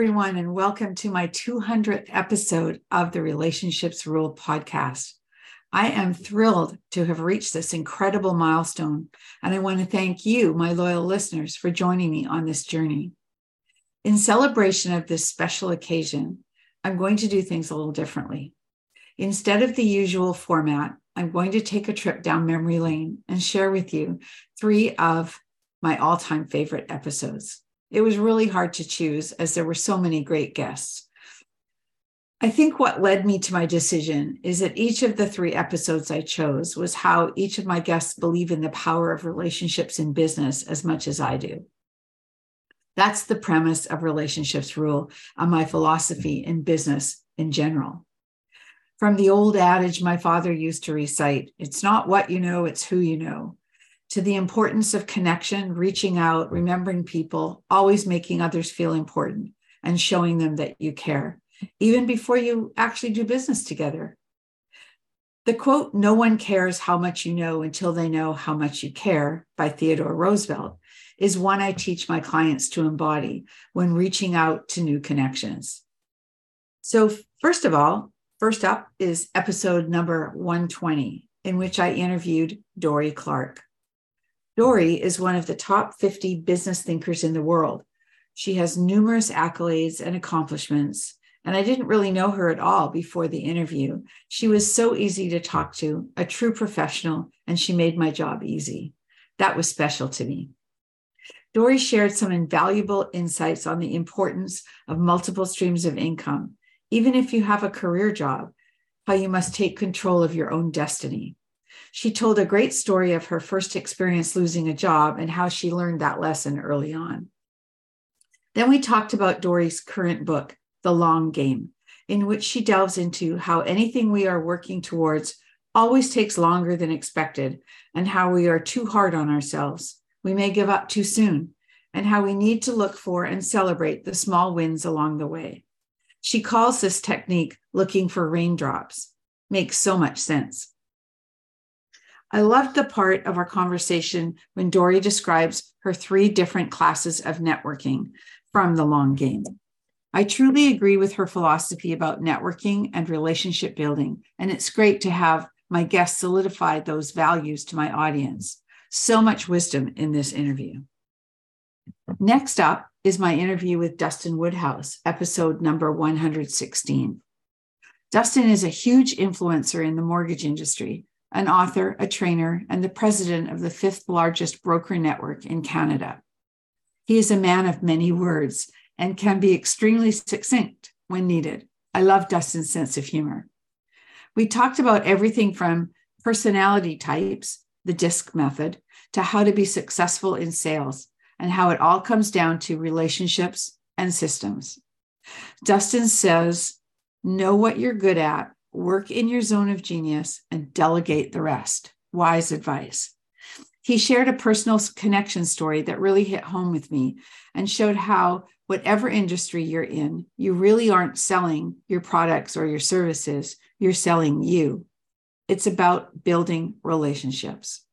Everyone, and welcome to my 200th episode of the Relationships Rule podcast. I am thrilled to have reached this incredible milestone, and I want to thank you, my loyal listeners, for joining me on this journey. In celebration of this special occasion, I'm going to do things a little differently. Instead of the usual format, I'm going to take a trip down memory lane and share with you three of my all time favorite episodes. It was really hard to choose as there were so many great guests. I think what led me to my decision is that each of the three episodes I chose was how each of my guests believe in the power of relationships in business as much as I do. That's the premise of relationships rule and my philosophy in business in general. From the old adage my father used to recite, it's not what you know, it's who you know, to the importance of connection, reaching out, remembering people, always making others feel important and showing them that you care, even before you actually do business together. The quote, no one cares how much you know until they know how much you care by Theodore Roosevelt is one I teach my clients to embody when reaching out to new connections. So, first of all, first up is episode number 120, in which I interviewed Dorie Clark. Dorie is one of the top 50 business thinkers in the world. She has numerous accolades and accomplishments, and I didn't really know her at all before the interview. She was so easy to talk to, a true professional, and she made my job easy. That was special to me. Dorie shared some invaluable insights on the importance of multiple streams of income, even if you have a career job, how you must take control of your own destiny. She told a great story of her first experience losing a job and how she learned that lesson early on. Then we talked about Dorie's current book, The Long Game, in which she delves into how anything we are working towards always takes longer than expected and how we are too hard on ourselves we may give up too soon, and how we need to look for and celebrate the small wins along the way. She calls this technique looking for raindrops. Makes so much sense. I loved the part of our conversation when Dorie describes her three different classes of networking from the long game. I truly agree with her philosophy about networking and relationship building, and it's great to have my guests solidify those values to my audience. So much wisdom in this interview. Next up is my interview with Dustan Woodhouse, episode number 116. Dustan is a huge influencer in the mortgage industry, an author, a trainer, and the president of the fifth largest broker network in Canada. He is a man of many words and can be extremely succinct when needed. I love Dustan's sense of humor. We talked about everything from personality types the DISC method, to how to be successful in sales and how it all comes down to relationships and systems. Dustin says, know what you're good at, work in your zone of genius, and delegate the rest. Wise advice. He shared a personal connection story that really hit home with me and showed how, whatever industry you're in, you really aren't selling your products or your services, you're selling you. It's about building relationships.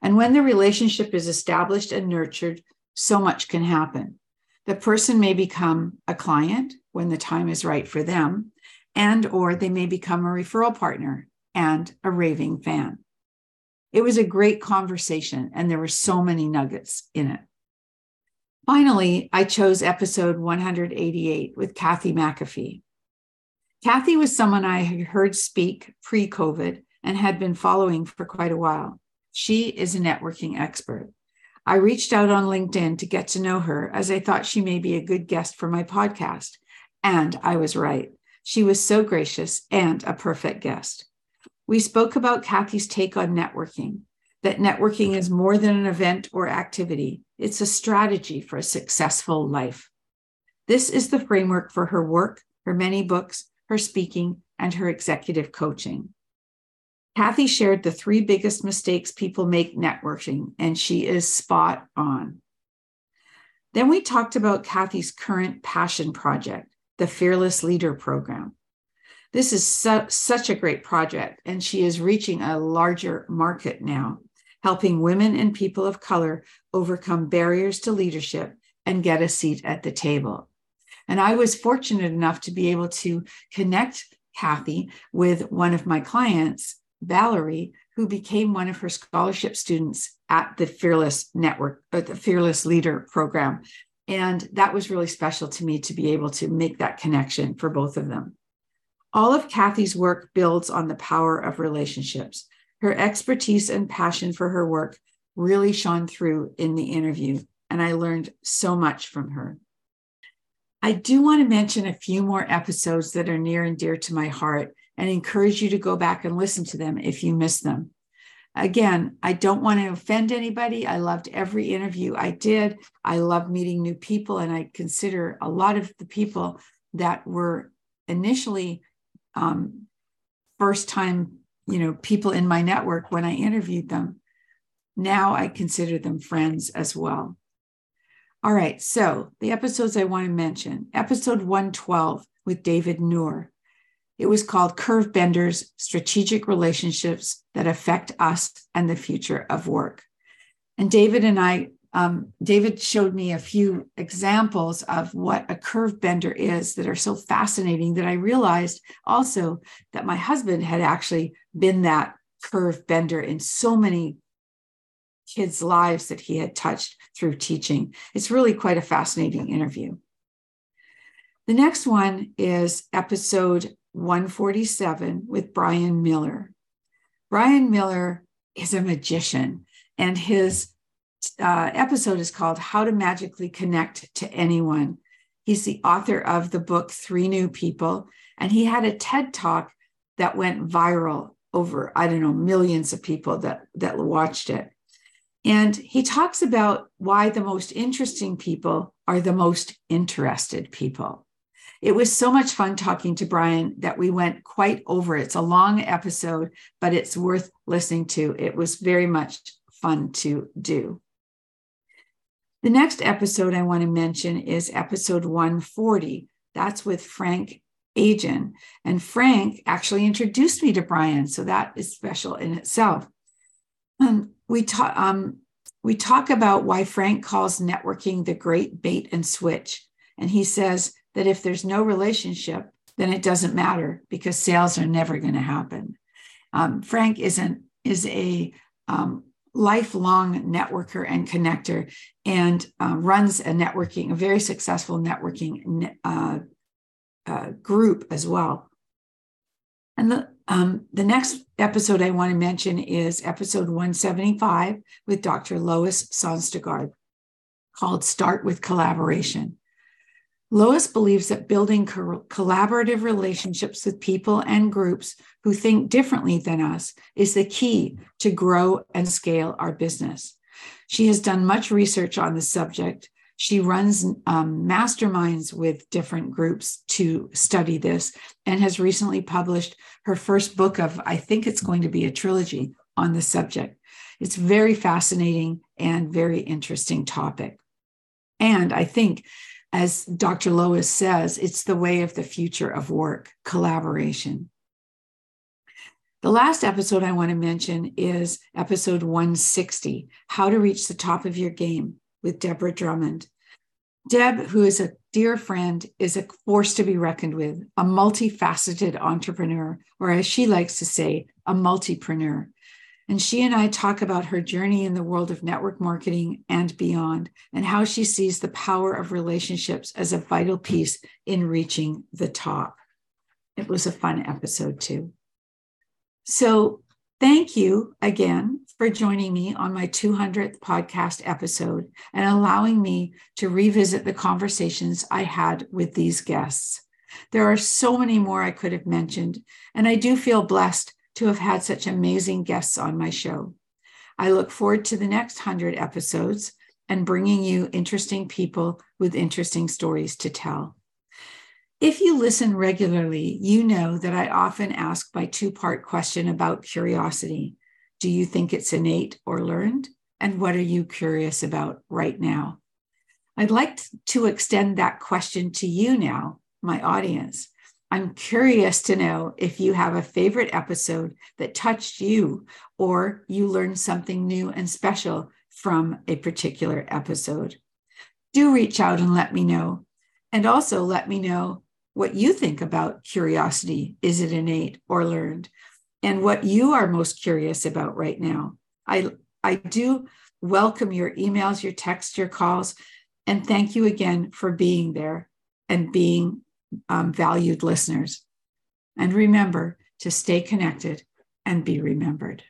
And when the relationship is established and nurtured, so much can happen. The person may become a client when the time is right for them, and or they may become a referral partner and a raving fan. It was a great conversation, and there were so many nuggets in it. Finally, I chose episode 188 with Kathy McAfee. Kathy was someone I had heard speak pre COVID and had been following for quite a while. She is a networking expert. I reached out on LinkedIn to get to know her as I thought she may be a good guest for my podcast. And I was right. She was so gracious and a perfect guest. We spoke about Kathy's take on networking, that networking is more than an event or activity, it's a strategy for a successful life. This is the framework for her work, her many books, her speaking, and her executive coaching. Kathy shared the three biggest mistakes people make networking, and she is spot on. Then we talked about Kathy's current passion project, the Fearless Leader Program. This is su- such a great project, and she is reaching a larger market now, helping women and people of color overcome barriers to leadership and get a seat at the table. And I was fortunate enough to be able to connect Kathy with one of my clients, Valerie, who became one of her scholarship students at the Fearless Network, or uh, the Fearless Leader Program. And that was really special to me to be able to make that connection for both of them. All of Kathy's work builds on the power of relationships. Her expertise and passion for her work really shone through in the interview, and I learned so much from her. I do want to mention a few more episodes that are near and dear to my heart and encourage you to go back and listen to them if you miss them. Again, I don't want to offend anybody. I loved every interview I did. I love meeting new people, and I consider a lot of the people that were initially um, first time, you know, people in my network when I interviewed them. Now I consider them friends as well. All right, so the episodes I want to mention episode 112 with David Nour. It was called Curve Benders Strategic Relationships That Affect Us and the Future of Work. And David and I um, David showed me a few examples of what a curve bender is that are so fascinating that I realized also that my husband had actually been that curve bender in so many kids' lives that he had touched through teaching. It's really quite a fascinating interview. The next one is episode 147 with Brian Miller. Brian Miller is a magician, and his uh, episode is called How to Magically Connect to Anyone. He's the author of the book Three New People, and he had a TED talk that went viral over, I don't know, millions of people that, that watched it. And he talks about why the most interesting people are the most interested people. It was so much fun talking to Brian that we went quite over. It's a long episode, but it's worth listening to. It was very much fun to do. The next episode I want to mention is episode 140. That's with Frank Agin. And Frank actually introduced me to Brian. So that is special in itself. Um, we, talk, um, we talk about why Frank calls networking the great bait and switch. And he says that if there's no relationship, then it doesn't matter because sales are never going to happen. Um, Frank isn't is a um, lifelong networker and connector and uh, runs a networking, a very successful networking uh, uh, group as well. And the, um, the next episode I want to mention is episode 175 with Dr. Lois Sonstegard called Start with Collaboration. Lois believes that building co- collaborative relationships with people and groups who think differently than us is the key to grow and scale our business. She has done much research on the subject. She runs um, masterminds with different groups to study this and has recently published her first book of, I think it's going to be a trilogy on the subject. It's very fascinating and very interesting topic. And I think as Dr. Lois says, it's the way of the future of work, collaboration. The last episode I want to mention is episode 160 How to Reach the Top of Your Game with Deborah Drummond. Deb, who is a dear friend, is a force to be reckoned with, a multifaceted entrepreneur, or as she likes to say, a multipreneur. And she and I talk about her journey in the world of network marketing and beyond, and how she sees the power of relationships as a vital piece in reaching the top. It was a fun episode, too. So, thank you again for joining me on my 200th podcast episode and allowing me to revisit the conversations I had with these guests. There are so many more I could have mentioned, and I do feel blessed to have had such amazing guests on my show. I look forward to the next 100 episodes and bringing you interesting people with interesting stories to tell. If you listen regularly, you know that I often ask my two part question about curiosity. Do you think it's innate or learned? And what are you curious about right now? I'd like to extend that question to you now, my audience. I'm curious to know if you have a favorite episode that touched you or you learned something new and special from a particular episode. Do reach out and let me know. And also let me know what you think about curiosity. Is it innate or learned? And what you are most curious about right now. I, I do welcome your emails, your texts, your calls. And thank you again for being there and being um, valued listeners. And remember to stay connected and be remembered.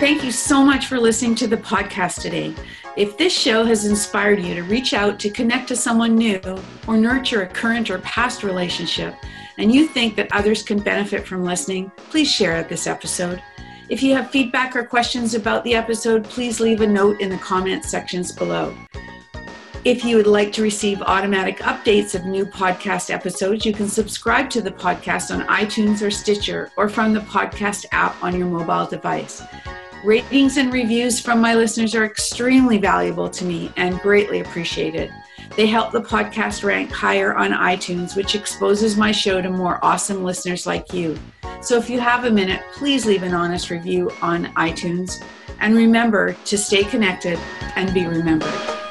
Thank you so much for listening to the podcast today. If this show has inspired you to reach out to connect to someone new or nurture a current or past relationship, and you think that others can benefit from listening, please share this episode. If you have feedback or questions about the episode, please leave a note in the comment sections below. If you would like to receive automatic updates of new podcast episodes, you can subscribe to the podcast on iTunes or Stitcher or from the podcast app on your mobile device. Ratings and reviews from my listeners are extremely valuable to me and greatly appreciated. They help the podcast rank higher on iTunes, which exposes my show to more awesome listeners like you. So if you have a minute, please leave an honest review on iTunes. And remember to stay connected and be remembered.